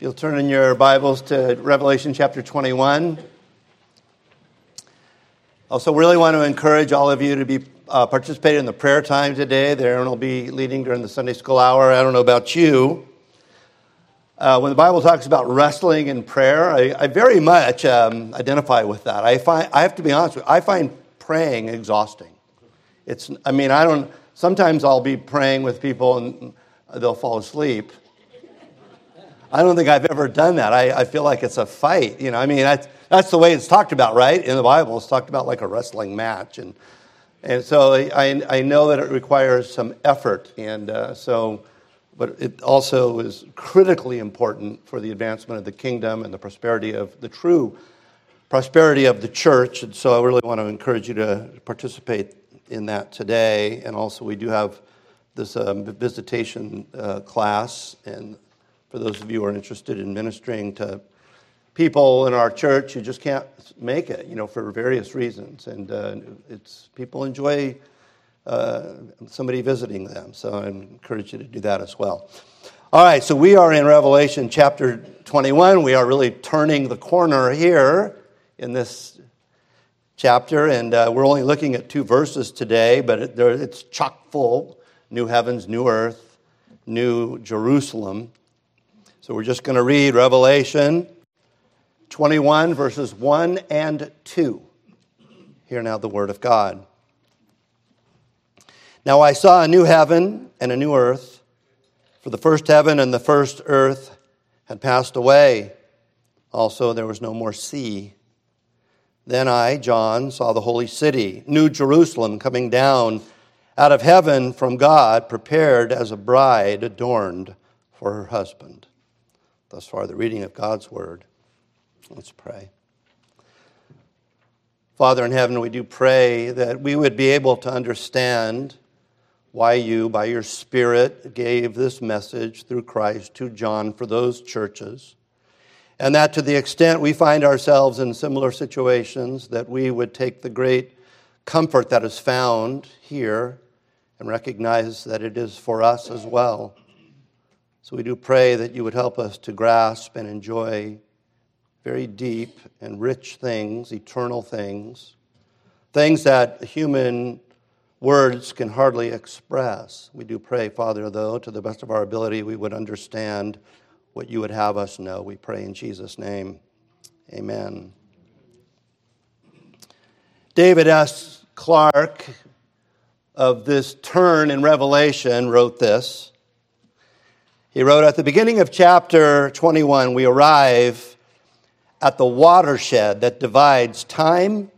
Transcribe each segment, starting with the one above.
You'll turn in your Bibles to Revelation chapter 21. Also, really want to encourage all of you to be uh, participating in the prayer time today. There and will be leading during the Sunday school hour. I don't know about you. Uh, when the Bible talks about wrestling and prayer, I, I very much um, identify with that. I find I have to be honest with you, I find praying exhausting. It's I mean I don't. Sometimes I'll be praying with people and they'll fall asleep. I don't think I've ever done that. I, I feel like it's a fight. You know, I mean, that's, that's the way it's talked about, right? In the Bible, it's talked about like a wrestling match. And, and so I, I know that it requires some effort. And uh, so, but it also is critically important for the advancement of the kingdom and the prosperity of the true prosperity of the church. And so I really want to encourage you to participate in that today. And also, we do have this um, visitation uh, class. And for those of you who are interested in ministering to people in our church who just can't make it, you know, for various reasons. And uh, it's people enjoy uh, somebody visiting them. So I encourage you to do that as well. All right, so we are in Revelation chapter 21. We are really turning the corner here in this chapter, and uh, we're only looking at two verses today, but it, it's chock full new heavens, new earth, new Jerusalem. So we're just going to read Revelation 21, verses 1 and 2. Hear now the word of God. Now I saw a new heaven and a new earth, for the first heaven and the first earth had passed away. Also, there was no more sea. Then I, John, saw the holy city, New Jerusalem, coming down out of heaven from God, prepared as a bride adorned for her husband. Thus far, the reading of God's word. Let's pray. Father in heaven, we do pray that we would be able to understand why you, by your Spirit, gave this message through Christ to John for those churches and that to the extent we find ourselves in similar situations, that we would take the great comfort that is found here and recognize that it is for us as well. So we do pray that you would help us to grasp and enjoy very deep and rich things, eternal things, things that human words can hardly express. We do pray, Father, though, to the best of our ability, we would understand what you would have us know. We pray in Jesus' name. Amen. David S. Clark of this turn in Revelation wrote this. He wrote At the beginning of chapter 21, we arrive at the watershed that divides time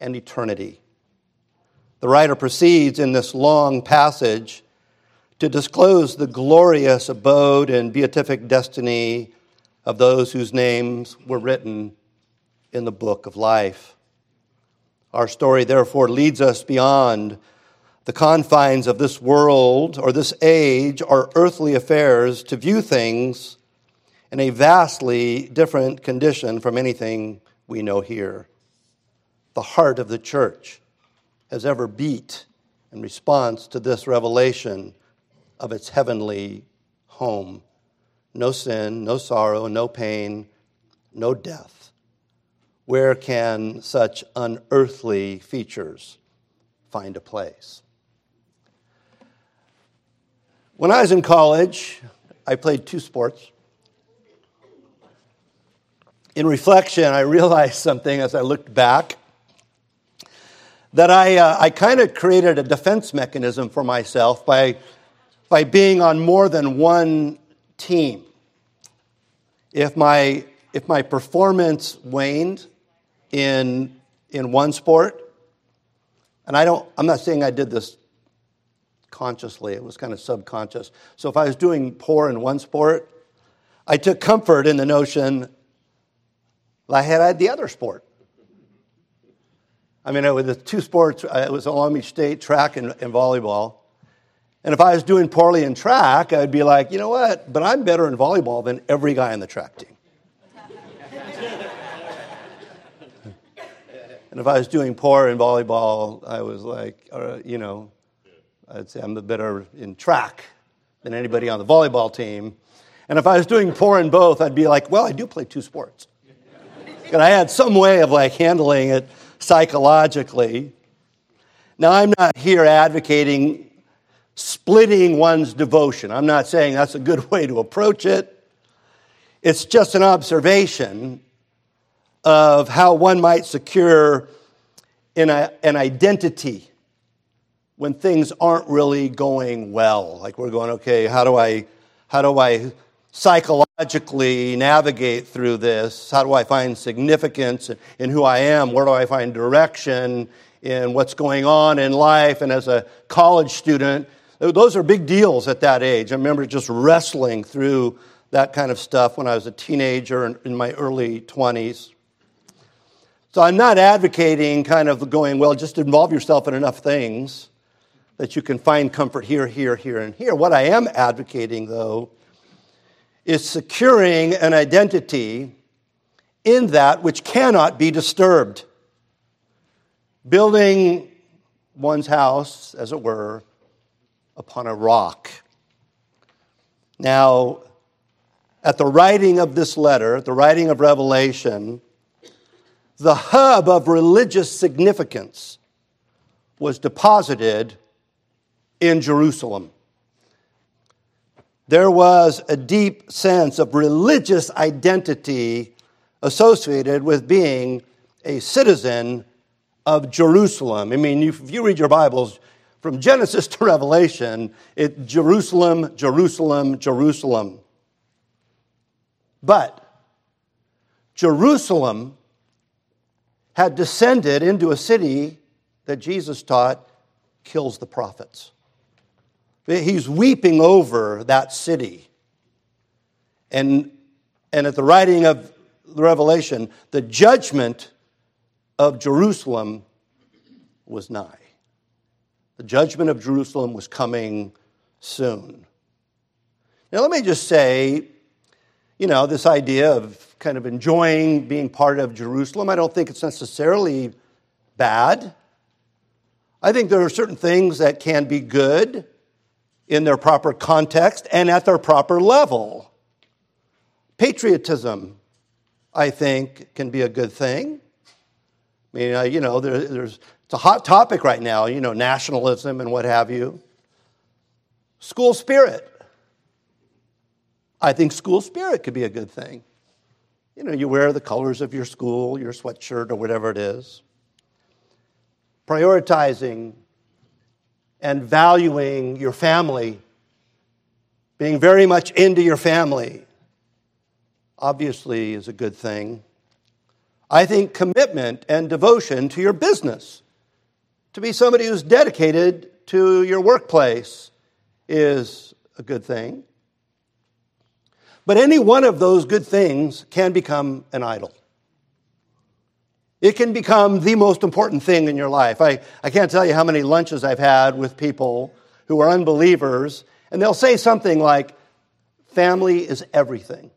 and eternity. The writer proceeds in this long passage to disclose the glorious abode and beatific destiny of those whose names were written in the book of life. Our story, therefore, leads us beyond the confines of this world or this age or earthly affairs to view things in a vastly different condition from anything we know here. The heart of the church has ever beat in response to this revelation of its heavenly home. No sin, no sorrow, no pain, no death. Where can such unearthly features find a place? When I was in college, I played two sports. In reflection, I realized something as I looked back that I, uh, I kind of created a defense mechanism for myself by by being on more than one team. If my, if my performance waned in, in one sport, and I don't, I'm not saying I did this consciously, it was kind of subconscious. So if I was doing poor in one sport, I took comfort in the notion that I had, I had the other sport. I mean, it was the two sports, it was Long Beach State track and, and volleyball. And if I was doing poorly in track, I'd be like, you know what? But I'm better in volleyball than every guy on the track team. and if I was doing poor in volleyball, I was like, uh, you know, I'd say I'm better in track than anybody on the volleyball team. And if I was doing poor in both, I'd be like, well, I do play two sports. and I had some way of like handling it psychologically. Now, I'm not here advocating splitting one's devotion. I'm not saying that's a good way to approach it. It's just an observation of how one might secure an, an identity when things aren't really going well. Like we're going, okay, how do I, how do I psychologically navigate through this? How do I find significance in who I am? Where do I find direction in what's going on in life? And as a college student, those are big deals at that age. I remember just wrestling through that kind of stuff when I was a teenager in my early 20s. So I'm not advocating kind of going, well, just involve yourself in enough things that you can find comfort here, here, here, and here. What I am advocating, though, is securing an identity in that which cannot be disturbed. Building one's house, as it were, upon a rock. Now, at the writing of this letter, at the writing of Revelation, the hub of religious significance was deposited in Jerusalem. There was a deep sense of religious identity associated with being a citizen of Jerusalem. I mean, if you read your Bibles, from Genesis to Revelation, it Jerusalem, Jerusalem, Jerusalem. But Jerusalem had descended into a city that Jesus taught kills the prophets. He's weeping over that city. And, and at the writing of the Revelation, the judgment of Jerusalem was nigh. The judgment of Jerusalem was coming soon. Now, let me just say, you know, this idea of kind of enjoying being part of Jerusalem, I don't think it's necessarily bad. I think there are certain things that can be good in their proper context and at their proper level. Patriotism, I think, can be a good thing. I mean, you know, there, there's, it's a hot topic right now, you know, nationalism and what have you. School spirit. I think school spirit could be a good thing. You know, you wear the colors of your school, your sweatshirt, or whatever it is. Prioritizing and valuing your family, being very much into your family, obviously is a good thing. I think commitment and devotion to your business, to be somebody who's dedicated to your workplace, is a good thing. But any one of those good things can become an idol. It can become the most important thing in your life. I, I can't tell you how many lunches I've had with people who are unbelievers, and they'll say something like, Family is everything.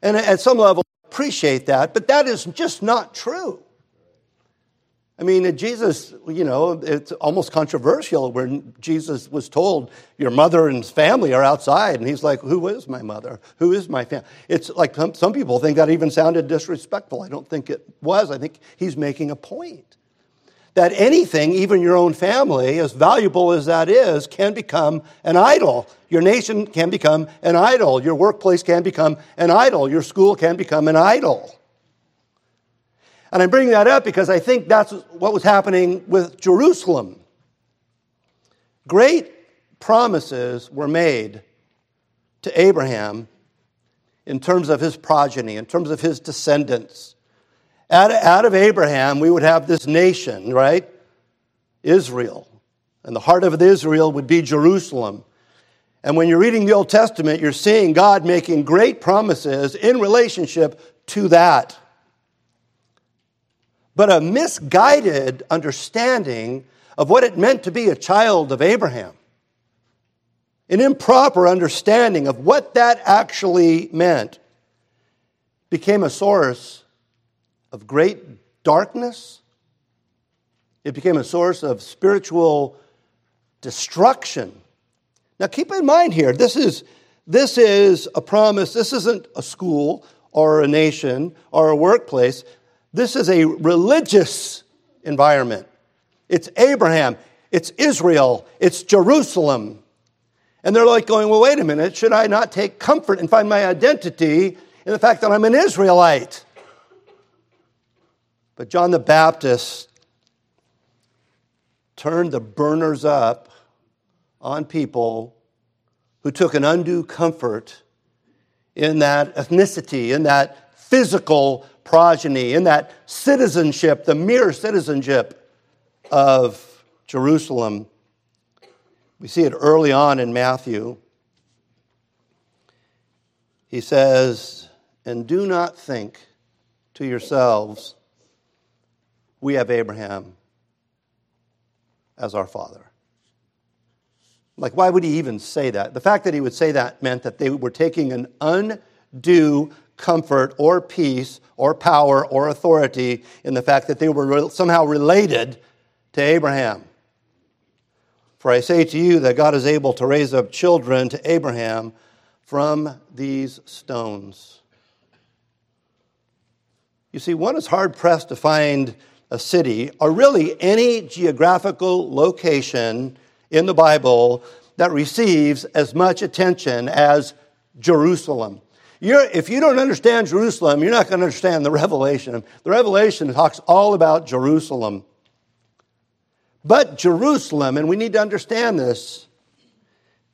And at some level, I appreciate that, but that is just not true. I mean, Jesus, you know, it's almost controversial when Jesus was told, Your mother and family are outside. And he's like, Who is my mother? Who is my family? It's like some, some people think that even sounded disrespectful. I don't think it was. I think he's making a point that anything, even your own family, as valuable as that is, can become an idol. Your nation can become an idol. Your workplace can become an idol. Your school can become an idol. And I'm bringing that up because I think that's what was happening with Jerusalem. Great promises were made to Abraham in terms of his progeny, in terms of his descendants. Out, of Abraham, we would have this nation, right? Israel. And the heart of Israel would be Jerusalem. And when you're reading the Old Testament, you're seeing God making great promises in relationship to that but a misguided understanding of what it meant to be a child of Abraham. An improper understanding of what that actually meant became a source of great darkness. It became a source of spiritual destruction. Now, keep in mind here, this is, This is a promise. This isn't a school or a nation or a workplace. This is a religious environment. It's Abraham, it's Israel, it's Jerusalem. And they're like going, well, wait a minute, should I not take comfort and find my identity in the fact that I'm an Israelite? But John the Baptist turned the burners up on people who took an undue comfort in that ethnicity, in that physical progeny, in that citizenship, the mere citizenship of Jerusalem. We see it early on in Matthew. He says, And do not think to yourselves, we have Abraham as our father. Like, why would he even say that? The fact that he would say that meant that they were taking an undue comfort or peace or power or authority in the fact that they were somehow related to Abraham. For I say to you that God is able to raise up children to Abraham from these stones. You see, one is hard pressed to find a city or really any geographical location in the Bible that receives as much attention as Jerusalem. You're, if you don't understand Jerusalem, you're not going to understand the Revelation. The Revelation talks all about Jerusalem. But Jerusalem, and we need to understand this,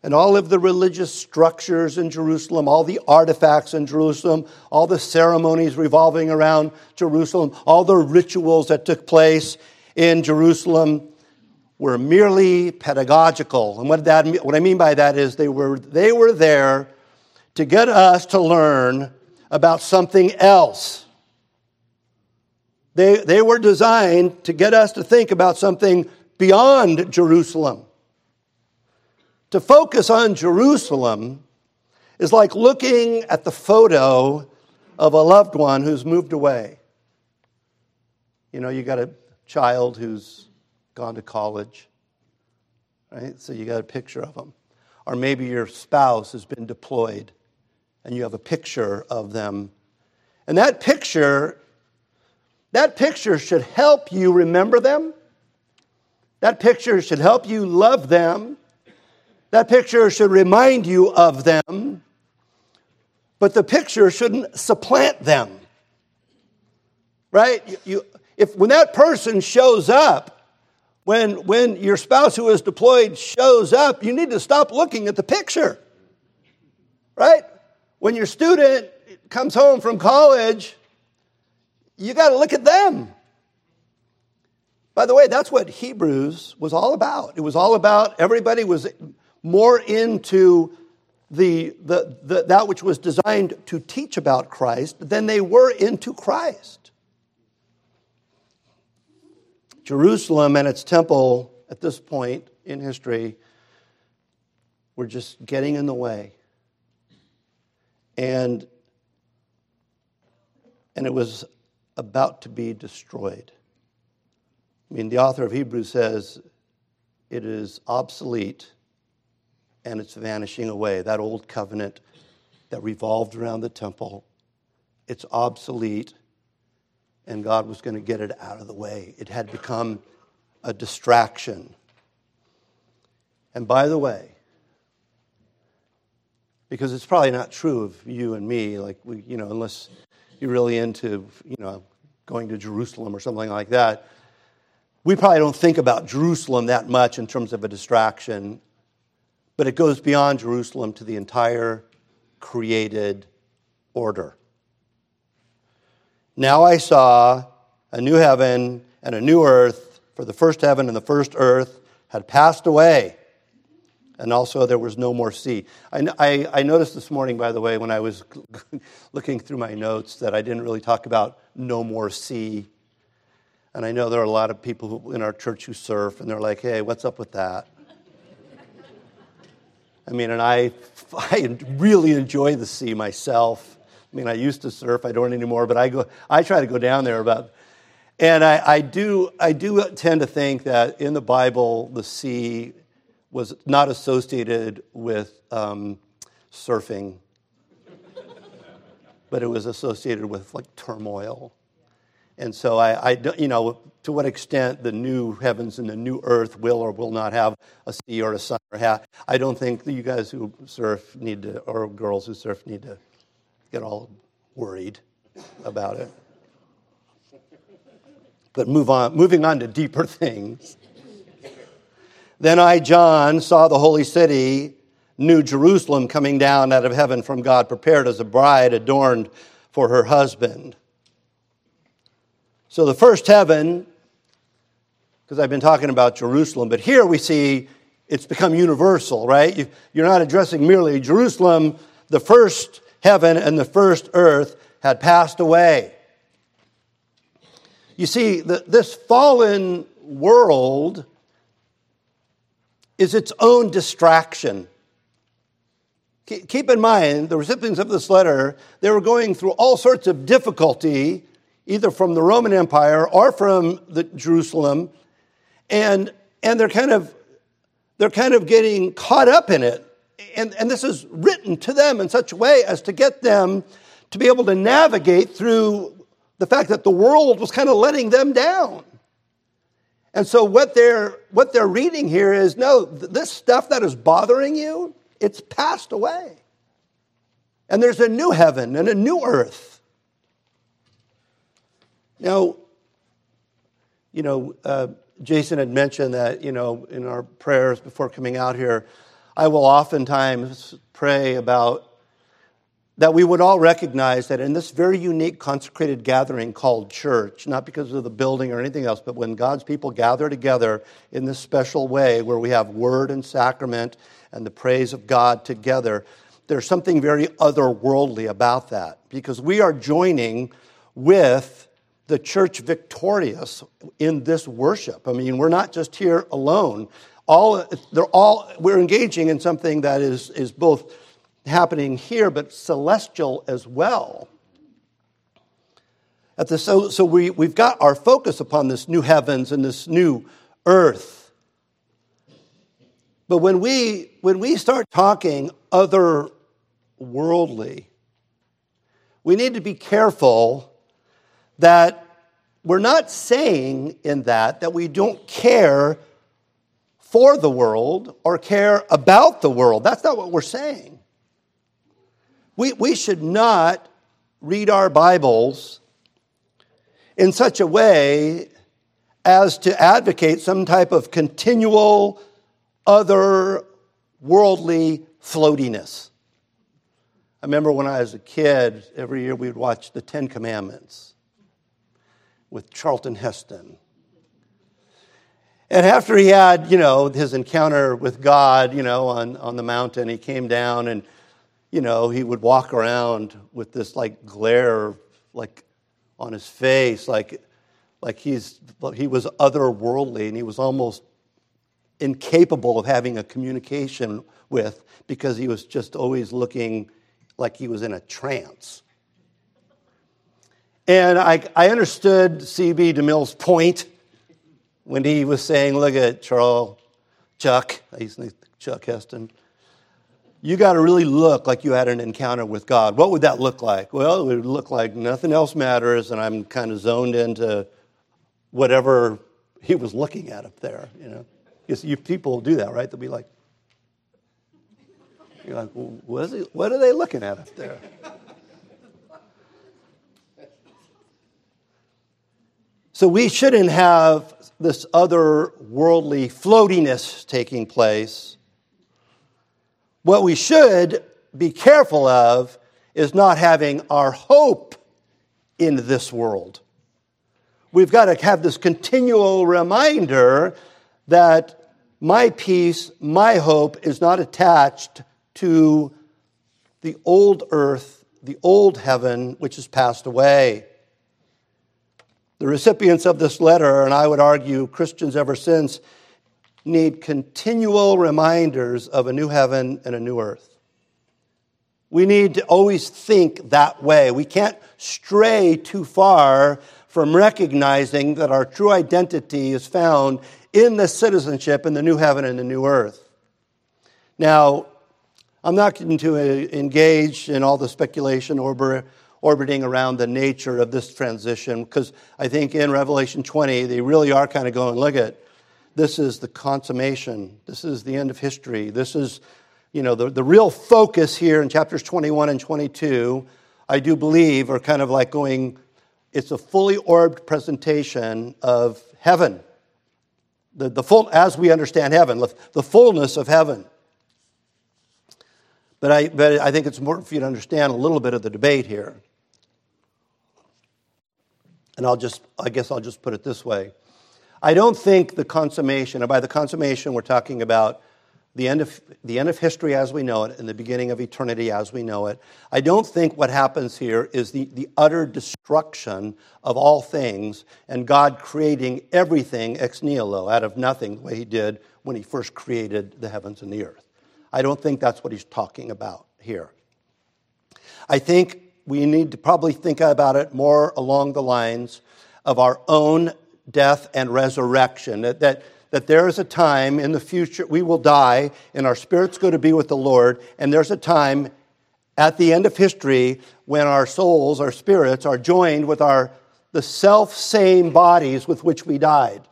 and all of the religious structures in Jerusalem, all the artifacts in Jerusalem, all the ceremonies revolving around Jerusalem, all the rituals that took place in Jerusalem were merely pedagogical. And what, that, what I mean by that is they were, they were there to get us to learn about something else. They, they were designed to get us to think about something beyond Jerusalem. To focus on Jerusalem is like looking at the photo of a loved one who's moved away. You know, you got a child who's gone to college, right? So you got a picture of them. Or maybe your spouse has been deployed and you have a picture of them. And that picture, that picture should help you remember them. That picture should help you love them that picture should remind you of them, but the picture shouldn't supplant them. Right? You, you, if when that person shows up, when, when your spouse who is deployed shows up, you need to stop looking at the picture. Right? When your student comes home from college, you got to look at them. By the way, that's what Hebrews was all about. It was all about everybody was more into the, the, the, that which was designed to teach about Christ than they were into Christ. Jerusalem and its temple at this point in history were just getting in the way. And, and it was about to be destroyed. I mean, the author of Hebrews says it is obsolete and it's vanishing away. That old covenant that revolved around the temple, it's obsolete, and God was going to get it out of the way. It had become a distraction. And by the way, because it's probably not true of you and me, like we, you know, unless you're really into, you know, going to Jerusalem or something like that. We probably don't think about Jerusalem that much in terms of a distraction but it goes beyond Jerusalem to the entire created order. Now I saw a new heaven and a new earth, for the first heaven and the first earth had passed away, and also there was no more sea. I, I, I noticed this morning, by the way, when I was looking through my notes, that I didn't really talk about no more sea. And I know there are a lot of people in our church who surf, and they're like, hey, what's up with that? I mean, and I, I really enjoy the sea myself. I mean, I used to surf, I don't anymore, but I, go, I try to go down there about. And I, I, do, I do tend to think that in the Bible, the sea was not associated with um, surfing, but it was associated with like turmoil. And so I, I, you know, to what extent the new heavens and the new earth will or will not have a sea or a sun or have, I don't think you guys who surf need to, or girls who surf need to get all worried about it. But move on, moving on to deeper things. Then I, John, saw the holy city, New Jerusalem, coming down out of heaven from God, prepared as a bride adorned for her husband. So the first heaven, because I've been talking about Jerusalem, but here we see it's become universal, right? You're not addressing merely Jerusalem. The first heaven and the first earth had passed away. You see, this fallen world is its own distraction. Keep in mind, the recipients of this letter, they were going through all sorts of difficulty either from the Roman Empire or from Jerusalem, and, and they're, kind of, they're kind of getting caught up in it. And, and this is written to them in such a way as to get them to be able to navigate through the fact that the world was kind of letting them down. And so what they're what they're reading here is no, this stuff that is bothering you, it's passed away. And there's a new heaven and a new earth. Now, you know, uh, Jason had mentioned that, you know, in our prayers before coming out here, I will oftentimes pray about that we would all recognize that in this very unique consecrated gathering called church, not because of the building or anything else, but when God's people gather together in this special way where we have word and sacrament and the praise of God together, there's something very otherworldly about that because we are joining with the church victorious in this worship. I mean, we're not just here alone. All, they're all, we're engaging in something that is, is both happening here, but celestial as well. At the, so so we, we've got our focus upon this new heavens and this new earth. But when we, when we start talking otherworldly, we need to be careful that we're not saying in that that we don't care for the world or care about the world. That's not what we're saying. We, we should not read our Bibles in such a way as to advocate some type of continual other worldly floatiness. I remember when I was a kid, every year we'd watch the Ten Commandments with Charlton Heston. And after he had, you know, his encounter with God, you know, on, on the mountain, he came down and, you know, he would walk around with this like glare, like on his face, like, like he's, he was otherworldly and he was almost incapable of having a communication with because he was just always looking like he was in a trance. And I, I understood C.B. DeMille's point when he was saying, look at Charles, Chuck, think Chuck Heston. You got to really look like you had an encounter with God. What would that look like? Well, it would look like nothing else matters, and I'm kind of zoned into whatever he was looking at up there. You know, because you people do that, right? They'll be like, you're like, what, is he, what are they looking at up there? So we shouldn't have this other worldly floatiness taking place. What we should be careful of is not having our hope in this world. We've got to have this continual reminder that my peace, my hope is not attached to the old earth, the old heaven, which has passed away. The recipients of this letter, and I would argue Christians ever since, need continual reminders of a new heaven and a new earth. We need to always think that way. We can't stray too far from recognizing that our true identity is found in the citizenship in the new heaven and the new earth. Now, I'm not going to engage in all the speculation orbiting around the nature of this transition because I think in Revelation 20, they really are kind of going, look at this is the consummation, this is the end of history, this is, you know, the, the real focus here in chapters 21 and 22, I do believe, are kind of like going, it's a fully orbed presentation of heaven. The, the full, as we understand heaven, the fullness of heaven. But I, but I think it's important for you to understand a little bit of the debate here. And I'll just, I guess I'll just put it this way. I don't think the consummation, and by the consummation, we're talking about the end of, the end of history as we know it and the beginning of eternity as we know it. I don't think what happens here is the, the utter destruction of all things and God creating everything ex nihilo, out of nothing, the way He did when He first created the heavens and the earth. I don't think that's what He's talking about here. I think we need to probably think about it more along the lines of our own death and resurrection. That, that, that there is a time in the future we will die and our spirits go to be with the Lord, and there's a time at the end of history when our souls, our spirits, are joined with our the self same bodies with which we died.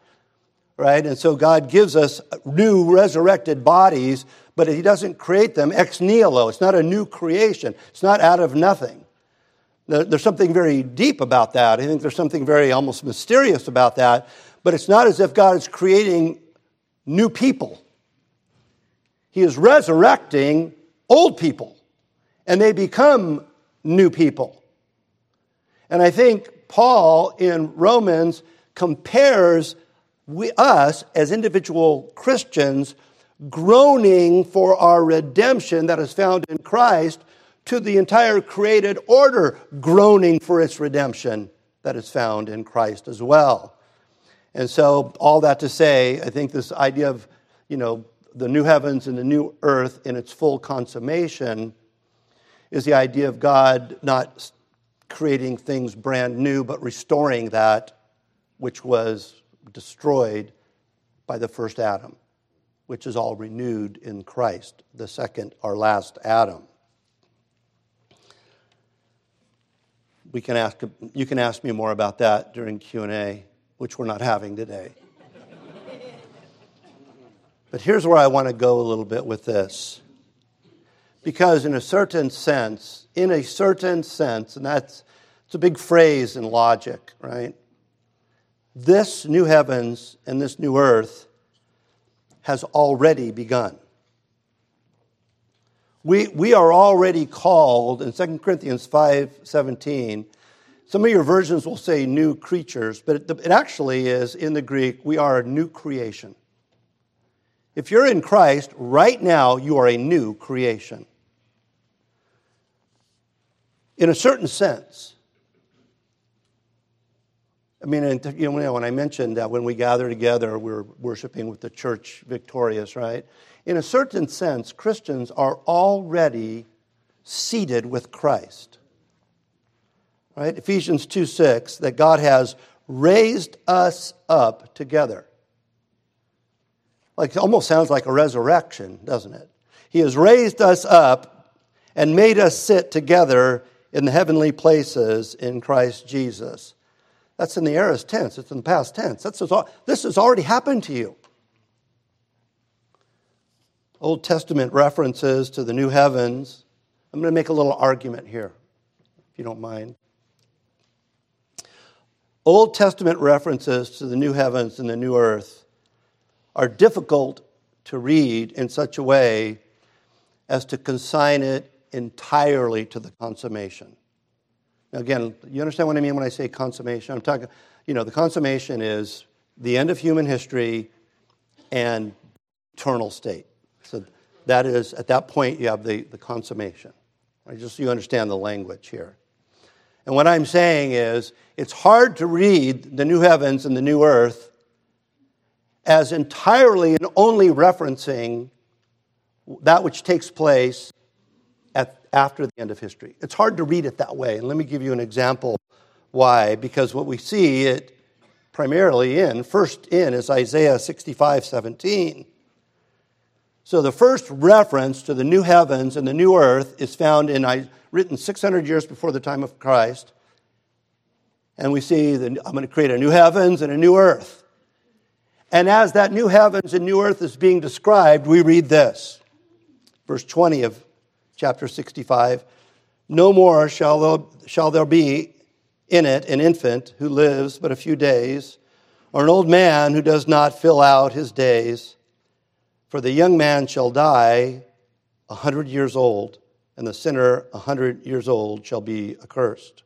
Right? And so God gives us new resurrected bodies, but He doesn't create them ex nihilo. It's not a new creation, it's not out of nothing. There's something very deep about that. I think there's something very almost mysterious about that. But it's not as if God is creating new people. He is resurrecting old people, and they become new people. And I think Paul in Romans compares we, us as individual Christians groaning for our redemption that is found in Christ to the entire created order groaning for its redemption that is found in Christ as well. And so, all that to say, I think this idea of, you know, the new heavens and the new earth in its full consummation is the idea of God not creating things brand new, but restoring that which was destroyed by the first Adam, which is all renewed in Christ, the second or last Adam. We can ask, you can ask me more about that during Q&A, which we're not having today. but here's where I want to go a little bit with this. Because in a certain sense, in a certain sense, and that's it's a big phrase in logic, right? This new heavens and this new earth has already begun. We, we are already called in 2 Corinthians 5:17. Some of your versions will say new creatures, but it, it actually is in the Greek, we are a new creation. If you're in Christ, right now, you are a new creation. In a certain sense. I mean, you know, when I mentioned that when we gather together, we're worshiping with the church victorious, right? In a certain sense, Christians are already seated with Christ. Right? Ephesians 2 6, that God has raised us up together. Like, it almost sounds like a resurrection, doesn't it? He has raised us up and made us sit together in the heavenly places in Christ Jesus. That's in the aorist tense, it's in the past tense. That's, this has already happened to you. Old Testament references to the new heavens. I'm going to make a little argument here, if you don't mind. Old Testament references to the new heavens and the new earth are difficult to read in such a way as to consign it entirely to the consummation. Now, again, you understand what I mean when I say consummation? I'm talking, you know, the consummation is the end of human history and eternal state. That is, at that point, you have the, the consummation. Right? Just so you understand the language here. And what I'm saying is, it's hard to read the new heavens and the new earth as entirely and only referencing that which takes place at, after the end of history. It's hard to read it that way. And let me give you an example why. Because what we see it primarily in, first in, is Isaiah 65 17 So the first reference to the new heavens and the new earth is found in written 600 years before the time of Christ. And we see that I'm going to create a new heavens and a new earth. And as that new heavens and new earth is being described, we read this. Verse 20 of chapter 65 No more shall shall there be in it an infant who lives but a few days, or an old man who does not fill out his days. For the young man shall die a hundred years old, and the sinner a hundred years old shall be accursed.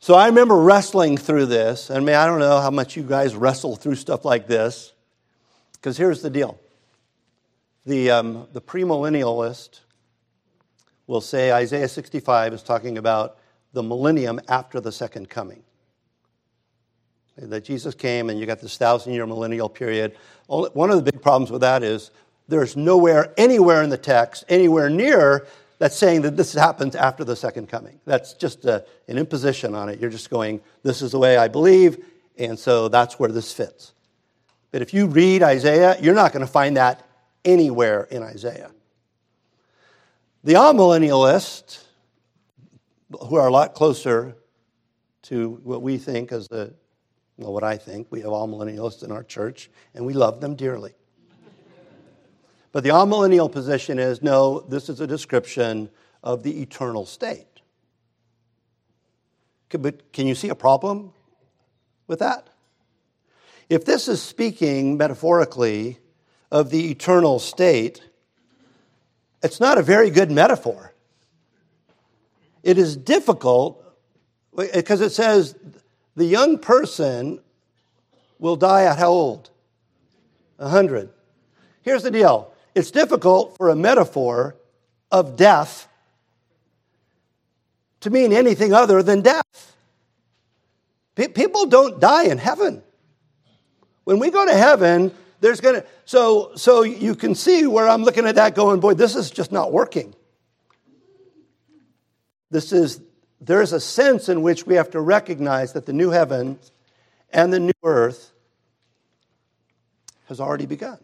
So I remember wrestling through this, and I don't know how much you guys wrestle through stuff like this, because here's the deal. The, um, the premillennialist will say Isaiah 65 is talking about the millennium after the second coming that Jesus came and you got this thousand year millennial period. One of the big problems with that is there's nowhere, anywhere in the text, anywhere near that's saying that this happens after the second coming. That's just a, an imposition on it. You're just going, this is the way I believe, and so that's where this fits. But if you read Isaiah, you're not going to find that anywhere in Isaiah. The amillennialists, who are a lot closer to what we think as the know what I think. We have amillennialists in our church, and we love them dearly. but the amillennial position is no, this is a description of the eternal state. But can you see a problem with that? If this is speaking metaphorically of the eternal state, it's not a very good metaphor. It is difficult because it says the young person will die at how old? A hundred. Here's the deal it's difficult for a metaphor of death to mean anything other than death. People don't die in heaven. When we go to heaven, there's going to so so you can see where I'm looking at that going, boy, this is just not working. This is there's a sense in which we have to recognize that the new heaven and the new earth has already begun.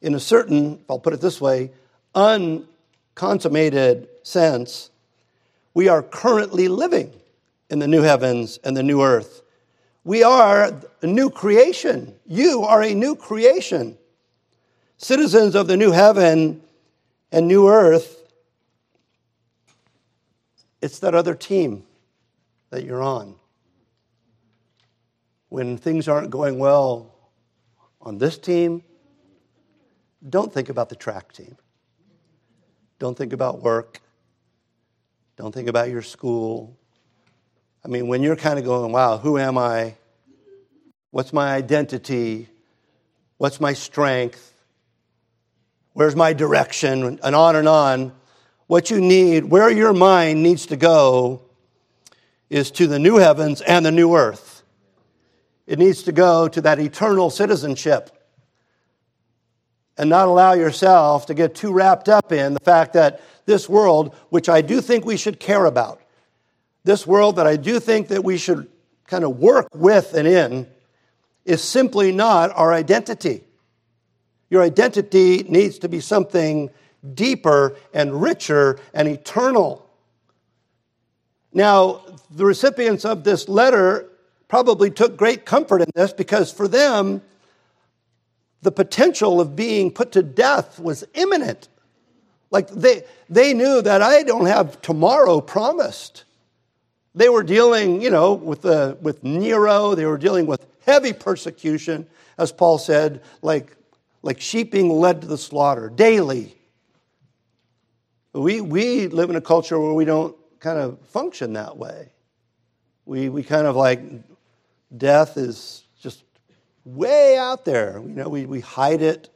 In a certain, if I'll put it this way, unconsummated sense, we are currently living in the new heavens and the new earth. We are a new creation. You are a new creation. Citizens of the new heaven and new earth it's that other team that you're on. When things aren't going well on this team, don't think about the track team. Don't think about work. Don't think about your school. I mean, when you're kind of going, wow, who am I? What's my identity? What's my strength? Where's my direction? And on and on what you need, where your mind needs to go, is to the new heavens and the new earth. It needs to go to that eternal citizenship and not allow yourself to get too wrapped up in the fact that this world, which I do think we should care about, this world that I do think that we should kind of work with and in, is simply not our identity. Your identity needs to be something deeper and richer and eternal. Now, the recipients of this letter probably took great comfort in this because for them, the potential of being put to death was imminent. Like they, they knew that I don't have tomorrow promised. They were dealing, you know, with, the, with Nero, they were dealing with heavy persecution, as Paul said, like, like sheep being led to the slaughter daily. We, we live in a culture where we don't kind of function that way. We, we kind of like death is just way out there. You know, we, we hide it.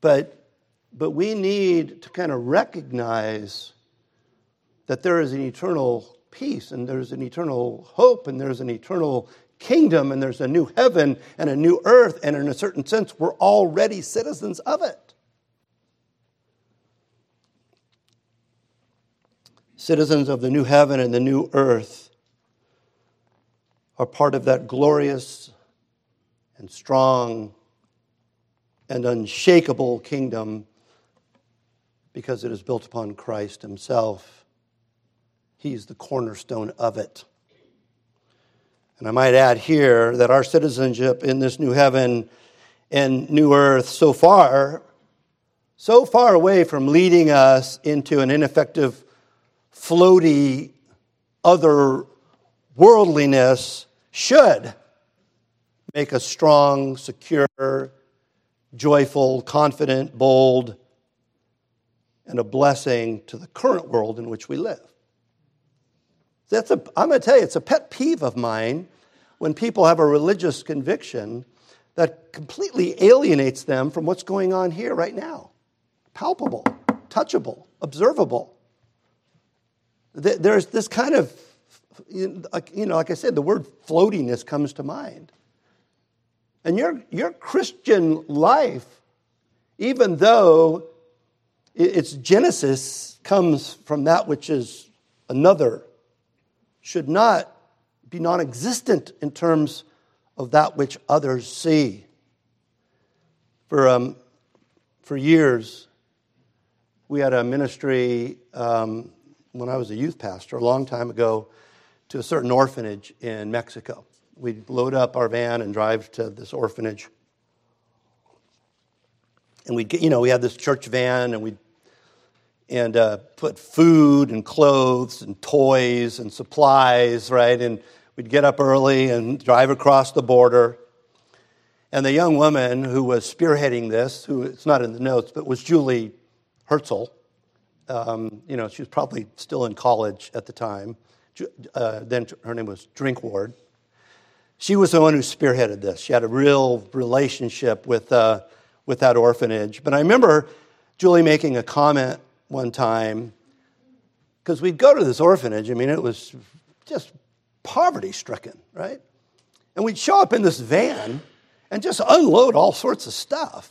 But, but we need to kind of recognize that there is an eternal peace and there's an eternal hope and there's an eternal kingdom and there's a new heaven and a new earth. And in a certain sense, we're already citizens of it. Citizens of the new heaven and the new earth, are part of that glorious and strong and unshakable kingdom because it is built upon Christ Himself. He's the cornerstone of it. And I might add here that our citizenship in this new heaven and new earth so far, so far away from leading us into an ineffective, floaty, other worldliness, should make us strong, secure, joyful, confident, bold, and a blessing to the current world in which we live. That's a, I'm going to tell you, it's a pet peeve of mine when people have a religious conviction that completely alienates them from what's going on here right now. Palpable, touchable, observable. There's this kind of, you know, like I said, the word floatiness comes to mind. And your, your Christian life, even though its genesis comes from that which is another, should not be non existent in terms of that which others see. For, um, for years, we had a ministry um, when I was a youth pastor a long time ago to a certain orphanage in Mexico. We'd load up our van and drive to this orphanage. And we'd get, you know, we had this church van and we'd and uh, put food and clothes and toys and supplies, right? And we'd get up early and drive across the border. And the young woman who was spearheading this, who it's not in the notes, but was Julie Herzl. Um, you know, she was probably still in college at the time. Uh, then her name was Drinkward. She was the one who spearheaded this. She had a real relationship with, uh, with that orphanage. But I remember Julie making a comment one time because we'd go to this orphanage. I mean, it was just poverty stricken, right? And we'd show up in this van and just unload all sorts of stuff.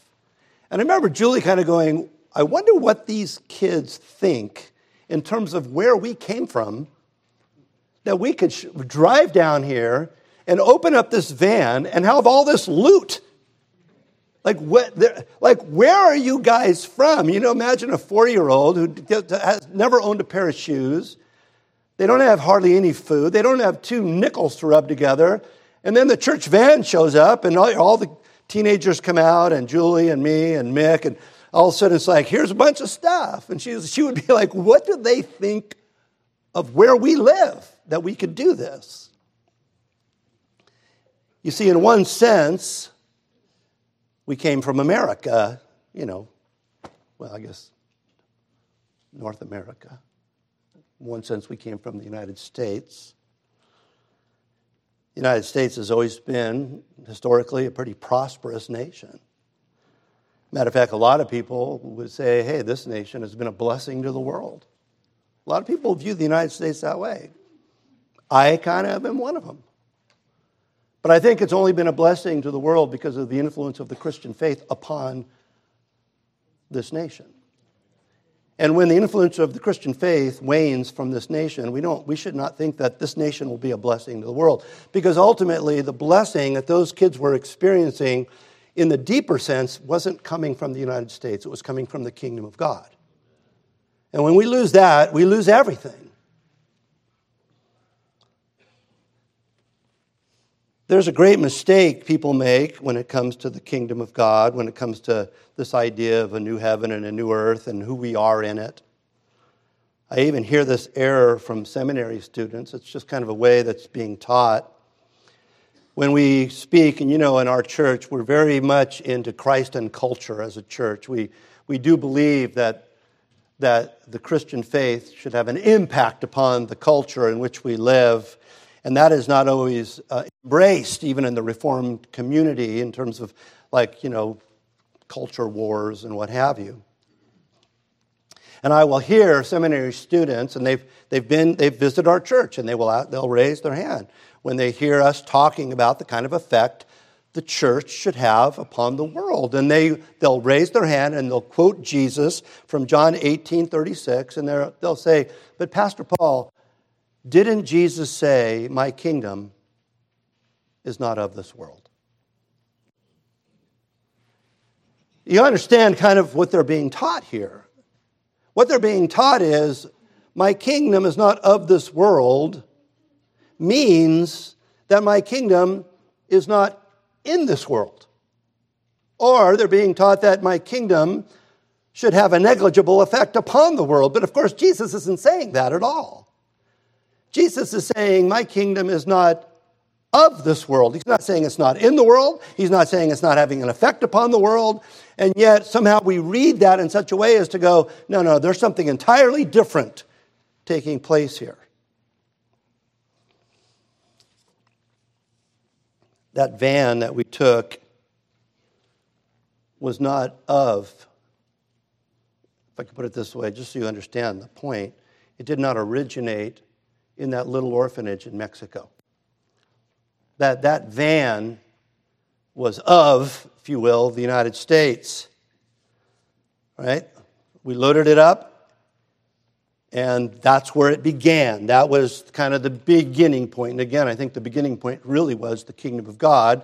And I remember Julie kind of going, I wonder what these kids think in terms of where we came from, that we could sh- drive down here and open up this van and have all this loot. Like, what, like, where are you guys from? You know, imagine a four year old who has never owned a pair of shoes. They don't have hardly any food. They don't have two nickels to rub together. And then the church van shows up, and all, all the teenagers come out, and Julie and me and Mick, and all of a sudden it's like, here's a bunch of stuff. And she, she would be like, what do they think of where we live that we could do this? You see, in one sense, we came from America, you know, well, I guess North America. In one sense, we came from the United States. The United States has always been, historically, a pretty prosperous nation. Matter of fact, a lot of people would say, hey, this nation has been a blessing to the world. A lot of people view the United States that way. I kind of am one of them. But I think it's only been a blessing to the world because of the influence of the Christian faith upon this nation. And when the influence of the Christian faith wanes from this nation, we, don't, we should not think that this nation will be a blessing to the world. Because ultimately, the blessing that those kids were experiencing in the deeper sense wasn't coming from the United States, it was coming from the kingdom of God. And when we lose that, we lose everything. There's a great mistake people make when it comes to the kingdom of God, when it comes to this idea of a new heaven and a new earth and who we are in it. I even hear this error from seminary students. It's just kind of a way that's being taught. When we speak, and you know, in our church, we're very much into Christ and culture as a church. We, we do believe that, that the Christian faith should have an impact upon the culture in which we live and that is not always uh, embraced, even in the Reformed community, in terms of like, you know, culture wars and what have you. And I will hear seminary students, and they've, they've, been, they've visited our church, and they will, they'll raise their hand when they hear us talking about the kind of effect the church should have upon the world. And they, they'll raise their hand and they'll quote Jesus from John 18 36, and they'll say, But Pastor Paul, didn't Jesus say, My kingdom is not of this world? You understand kind of what they're being taught here. What they're being taught is, my kingdom is not of this world, means that my kingdom is not in this world. Or they're being taught that my kingdom should have a negligible effect upon the world. But of course, Jesus isn't saying that at all. Jesus is saying, My kingdom is not of this world. He's not saying it's not in the world. He's not saying it's not having an effect upon the world. And yet, somehow we read that in such a way as to go, no, no, there's something entirely different taking place here. That van that we took was not of, if I could put it this way, just so you understand the point, it did not originate in that little orphanage in Mexico. That, that van was of, if you will, the United States. Right? We loaded it up, and that's where it began. That was kind of the beginning point. And again, I think the beginning point really was the kingdom of God,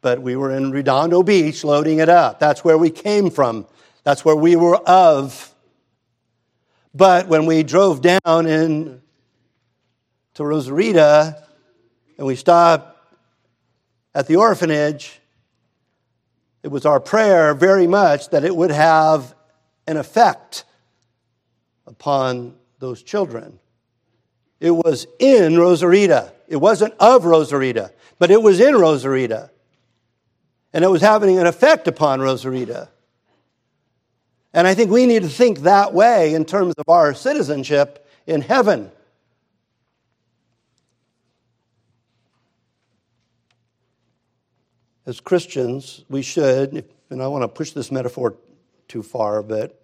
but we were in Redondo Beach loading it up. That's where we came from, that's where we were of. But when we drove down in to Rosarita and we stopped at the orphanage, it was our prayer very much that it would have an effect upon those children. It was in Rosarita. It wasn't of Rosarita, but it was in Rosarita. And it was having an effect upon Rosarita. And I think we need to think that way in terms of our citizenship in heaven. As Christians, we should, and I want to push this metaphor too far, but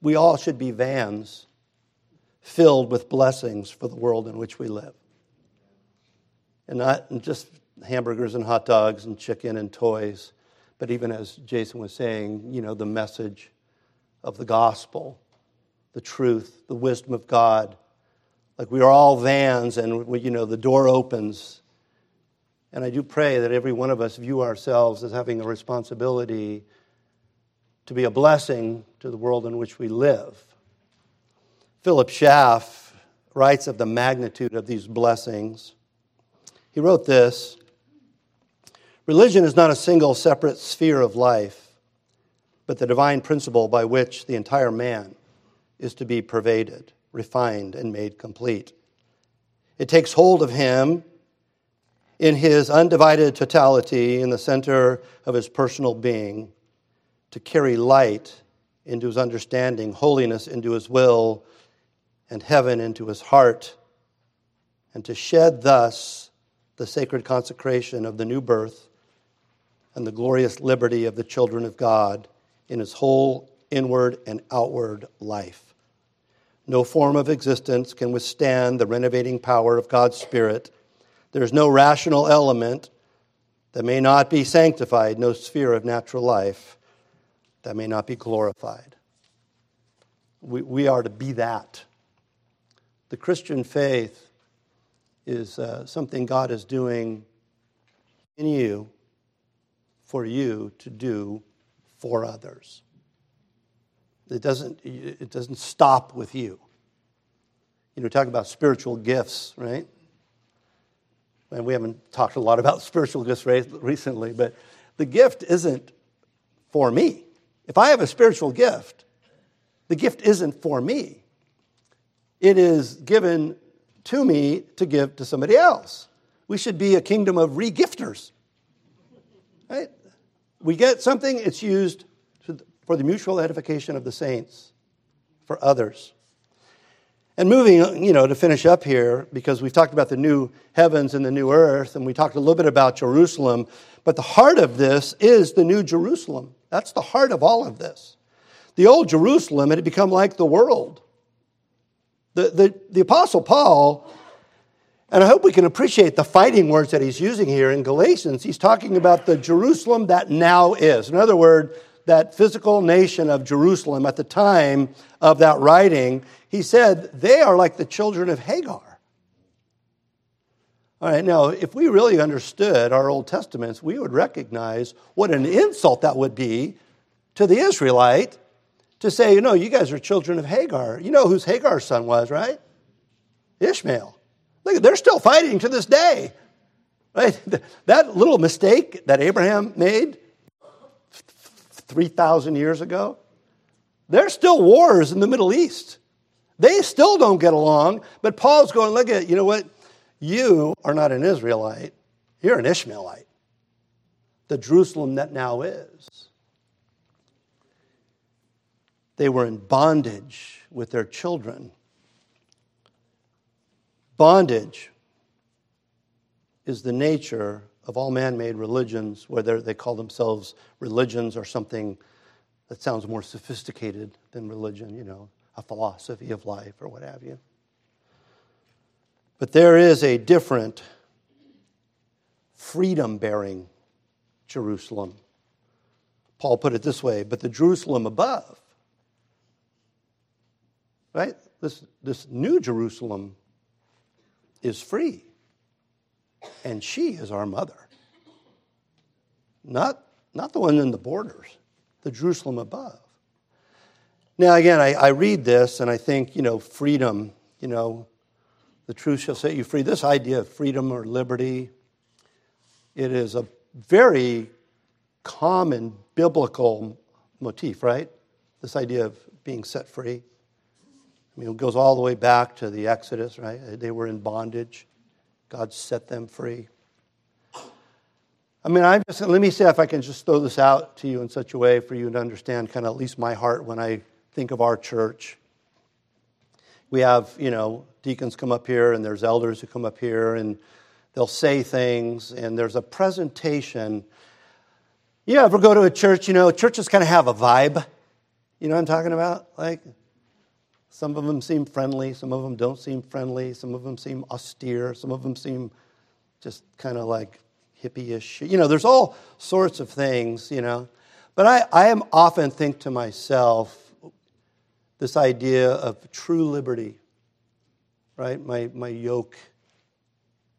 we all should be vans filled with blessings for the world in which we live. And not just hamburgers and hot dogs and chicken and toys, but even as Jason was saying, you know, the message of the gospel, the truth, the wisdom of God. Like we are all vans and, we, you know, the door opens and I do pray that every one of us view ourselves as having a responsibility to be a blessing to the world in which we live. Philip Schaff writes of the magnitude of these blessings. He wrote this Religion is not a single separate sphere of life, but the divine principle by which the entire man is to be pervaded, refined, and made complete. It takes hold of him in his undivided totality in the center of his personal being to carry light into his understanding, holiness into his will, and heaven into his heart, and to shed thus the sacred consecration of the new birth and the glorious liberty of the children of God in his whole inward and outward life. No form of existence can withstand the renovating power of God's Spirit there's no rational element that may not be sanctified, no sphere of natural life that may not be glorified. We, we are to be that. The Christian faith is uh, something God is doing in you for you to do for others. It doesn't, it doesn't stop with you. You know, talk about spiritual gifts, right? and we haven't talked a lot about spiritual gifts recently, but the gift isn't for me. If I have a spiritual gift, the gift isn't for me. It is given to me to give to somebody else. We should be a kingdom of regifters. Right? We get something, it's used for the mutual edification of the saints, for others. And moving, you know, to finish up here, because we've talked about the new heavens and the new earth, and we talked a little bit about Jerusalem, but the heart of this is the new Jerusalem. That's the heart of all of this. The old Jerusalem had become like the world. The, the, the Apostle Paul, and I hope we can appreciate the fighting words that he's using here in Galatians, he's talking about the Jerusalem that now is. In other words, that physical nation of Jerusalem at the time of that writing, he said, they are like the children of Hagar. All right, now, if we really understood our Old Testaments, we would recognize what an insult that would be to the Israelite to say, you know, you guys are children of Hagar. You know whose Hagar's son was, right? Ishmael. Look, they're still fighting to this day. Right? That little mistake that Abraham made 3,000 years ago, there's still wars in the Middle East. They still don't get along, but Paul's going, look at, you know what? You are not an Israelite, you're an Ishmaelite. The Jerusalem that now is. They were in bondage with their children. Bondage is the nature of all man made religions, whether they call themselves religions or something that sounds more sophisticated than religion, you know, a philosophy of life or what have you. But there is a different freedom bearing Jerusalem. Paul put it this way but the Jerusalem above, right? This, this new Jerusalem is free, and she is our mother. Not, not the one in the borders, the Jerusalem above. Now, again, I, I read this and I think, you know, freedom, you know, the truth shall set you free. This idea of freedom or liberty, it is a very common biblical motif, right? This idea of being set free. I mean, it goes all the way back to the Exodus, right? They were in bondage. God set them free. I mean, I'm just, let me see if I can just throw this out to you in such a way for you to understand kind of at least my heart when I think of our church. We have, you know, deacons come up here and there's elders who come up here and they'll say things and there's a presentation. You ever go to a church, you know, churches kind of have a vibe. You know what I'm talking about? Like, some of them seem friendly, some of them don't seem friendly, some of them seem austere, some of them seem just kind of like hippie ish. You know, there's all sorts of things, you know. But I, I am often think to myself, this idea of true liberty, right? My, my yoke,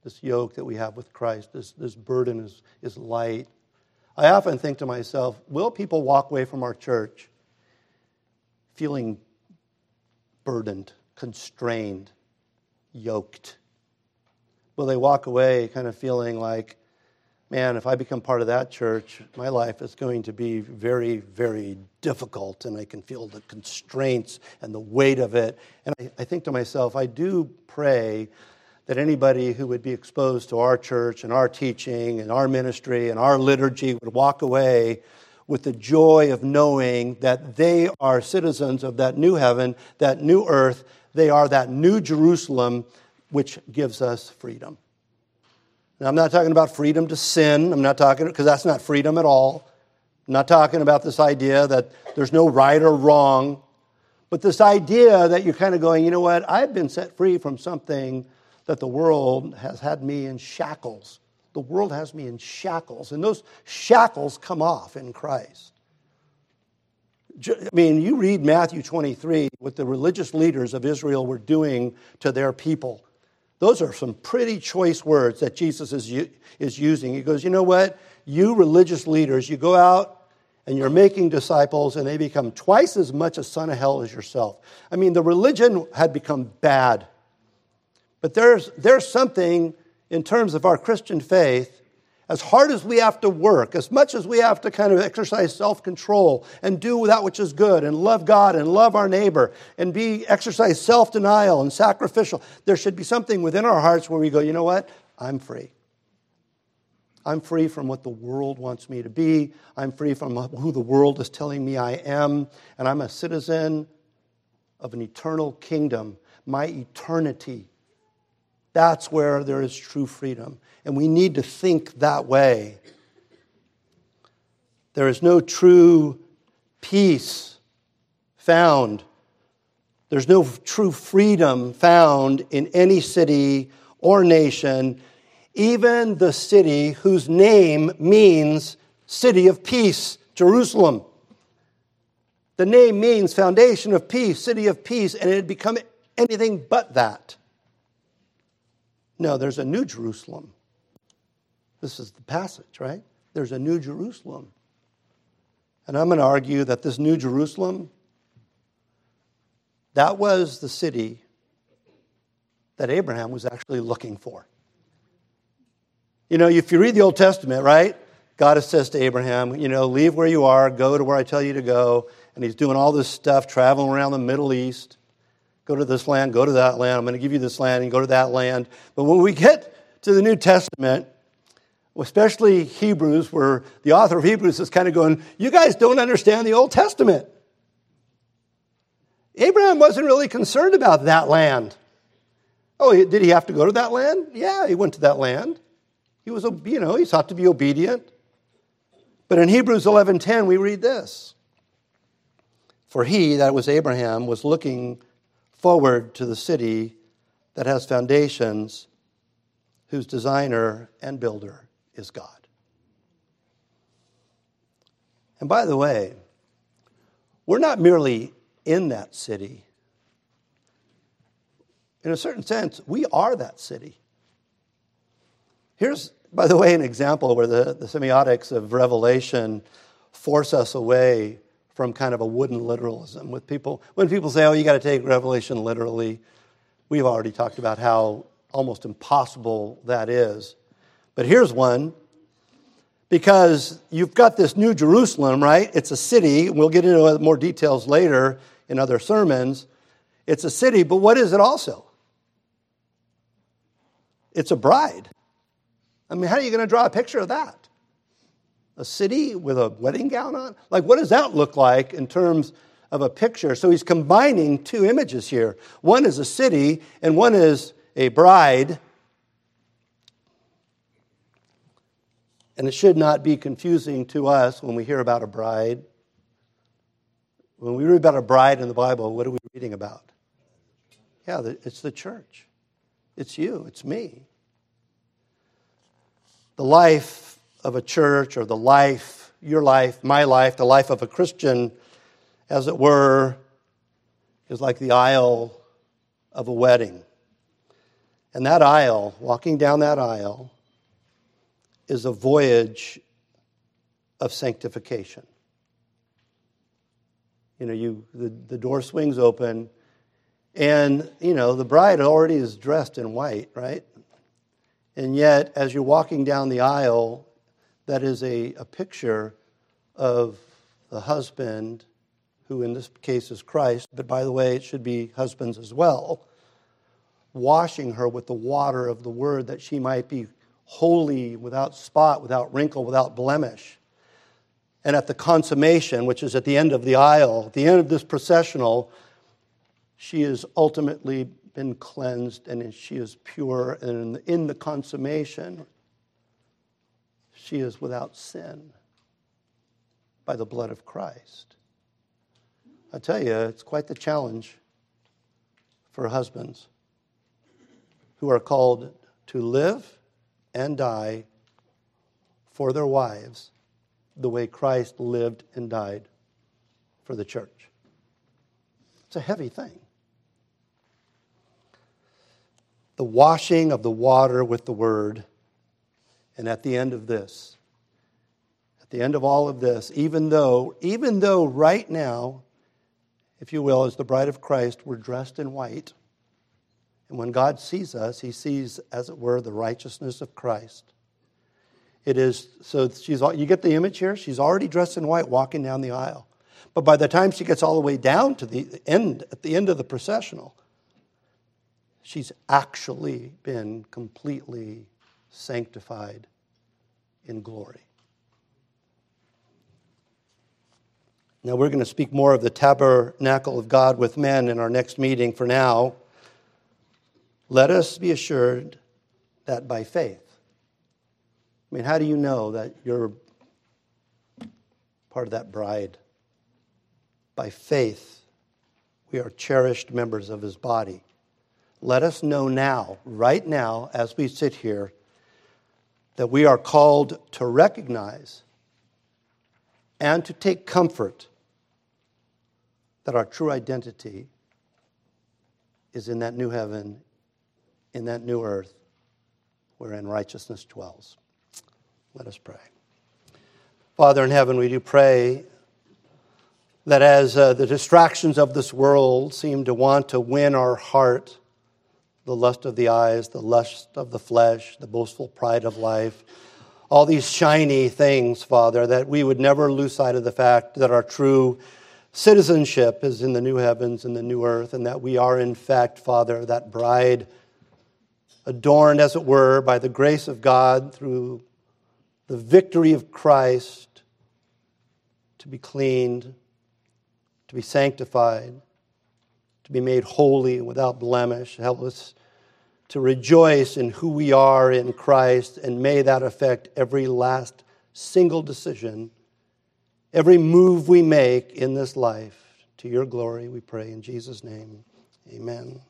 this yoke that we have with Christ, this, this burden is, is light. I often think to myself, will people walk away from our church feeling burdened, constrained, yoked? Will they walk away kind of feeling like, man, if I become part of that church, my life is going to be very, very difficult, and I can feel the constraints and the weight of it. And I, I, think to myself, I do pray that anybody who would be exposed to our church and our teaching and our ministry and our liturgy would walk away with the joy of knowing that they are citizens of that new heaven, that new earth. They are that new Jerusalem, which gives us freedom. Now, I'm not talking about freedom to sin. I'm not talking, because that's not freedom at all. I'm not talking about this idea that there's no right or wrong, but this idea that you're kind of going, you know what, I've been set free from something that the world has had me in shackles. The world has me in shackles, and those shackles come off in Christ. I mean, you read Matthew 23, what the religious leaders of Israel were doing to their people. Those are some pretty choice words that Jesus is, is using. He goes, You know what? You religious leaders, you go out and you're making disciples, and they become twice as much a son of hell as yourself. I mean, the religion had become bad. But there's, there's something in terms of our Christian faith as hard as we have to work, as much as we have to kind of exercise self control and do that which is good and love God and love our neighbor and be exercise self denial and sacrificial, there should be something within our hearts where we go, you know what? I'm free. I'm free from what the world wants me to be. I'm free from who the world is telling me I am. And I'm a citizen of an eternal kingdom. My eternity that's where there is true freedom. And we need to think that way. There is no true peace found. There's no true freedom found in any city or nation, even the city whose name means city of peace, Jerusalem. The name means foundation of peace, city of peace, and it had become anything but that. No, there's a new Jerusalem. This is the passage, right? There's a new Jerusalem. And I'm going to argue that this New Jerusalem, that was the city that Abraham was actually looking for. You know, if you read the Old Testament, right? God says to Abraham, you know, leave where you are, go to where I tell you to go. And he's doing all this stuff, traveling around the Middle East. Go to this land, go to that land. I'm going to give you this land and go to that land. But when we get to the New Testament, especially Hebrews, where the author of Hebrews is kind of going, You guys don't understand the Old Testament. Abraham wasn't really concerned about that land. Oh, did he have to go to that land? Yeah, he went to that land. He was, you know, he sought to be obedient. But in Hebrews 11:10 we read this. For he, that was Abraham, was looking forward to the city that has foundations, whose designer and builder is God. And by the way, we're not merely in that city. In a certain sense, we are that city. Here's, by the way, an example where the, the semiotics of Revelation force us away from kind of a wooden literalism. With people, when people say, "Oh, you got to take Revelation literally," we've already talked about how almost impossible that is. But here's one because you've got this New Jerusalem, right? It's a city. We'll get into more details later in other sermons. It's a city, but what is it also? It's a bride. I mean, how are you going to draw a picture of that? A city with a wedding gown on? Like, what does that look like in terms of a picture? So he's combining two images here. One is a city, and one is a bride. And it should not be confusing to us when we hear about a bride. When we read about a bride in the Bible, what are we reading about? Yeah, it's the church. It's you, it's me. The life of a church or the life, your life, my life, the life of a Christian, as it were, is like the aisle of a wedding. And that aisle, walking down that aisle, is a voyage of sanctification. You know, you, the, the door swings open, and, you know, the bride already is dressed in white, right? And yet, as you're walking down the aisle, that is a, a picture of the husband, who in this case is Christ, but by the way, it should be husbands as well, washing her with the water of the word that she might be holy, without spot, without wrinkle, without blemish. And at the consummation, which is at the end of the aisle, at the end of this processional, she has ultimately been cleansed and she is pure. And in the consummation, she is without sin by the blood of Christ. I tell you, it's quite the challenge for husbands who are called to live and die for their wives the way Christ lived and died for the church. It's a heavy thing. The washing of the water with the word and at the end of this, at the end of all of this, even though, even though right now, if you will, as the bride of Christ, we're dressed in white, and when God sees us, he sees, as it were, the righteousness of Christ. It is so she's you get the image here? She's already dressed in white walking down the aisle. But by the time she gets all the way down to the end, at the end of the processional, she's actually been completely sanctified in glory. Now, we're going to speak more of the tabernacle of God with men in our next meeting. For now, let us be assured that by faith, I mean, how do you know that you're part of that bride? By faith, we are cherished members of his body. Let us know now, right now, as we sit here, that we are called to recognize and to take comfort that our true identity is in that new heaven, in that new earth, wherein righteousness dwells. Let us pray. Father in heaven, we do pray that as uh, the distractions of this world seem to want to win our heart, the lust of the eyes, the lust of the flesh, the boastful pride of life, all these shiny things, Father, that we would never lose sight of the fact that our true citizenship is in the new heavens and the new earth, and that we are, in fact, Father, that bride adorned, as it were, by the grace of God through the victory of Christ to be cleaned, to be sanctified, to be made holy without blemish. Help us to rejoice in who we are in Christ, and may that affect every last single decision, every move we make in this life. To your glory, we pray in Jesus' name. Amen.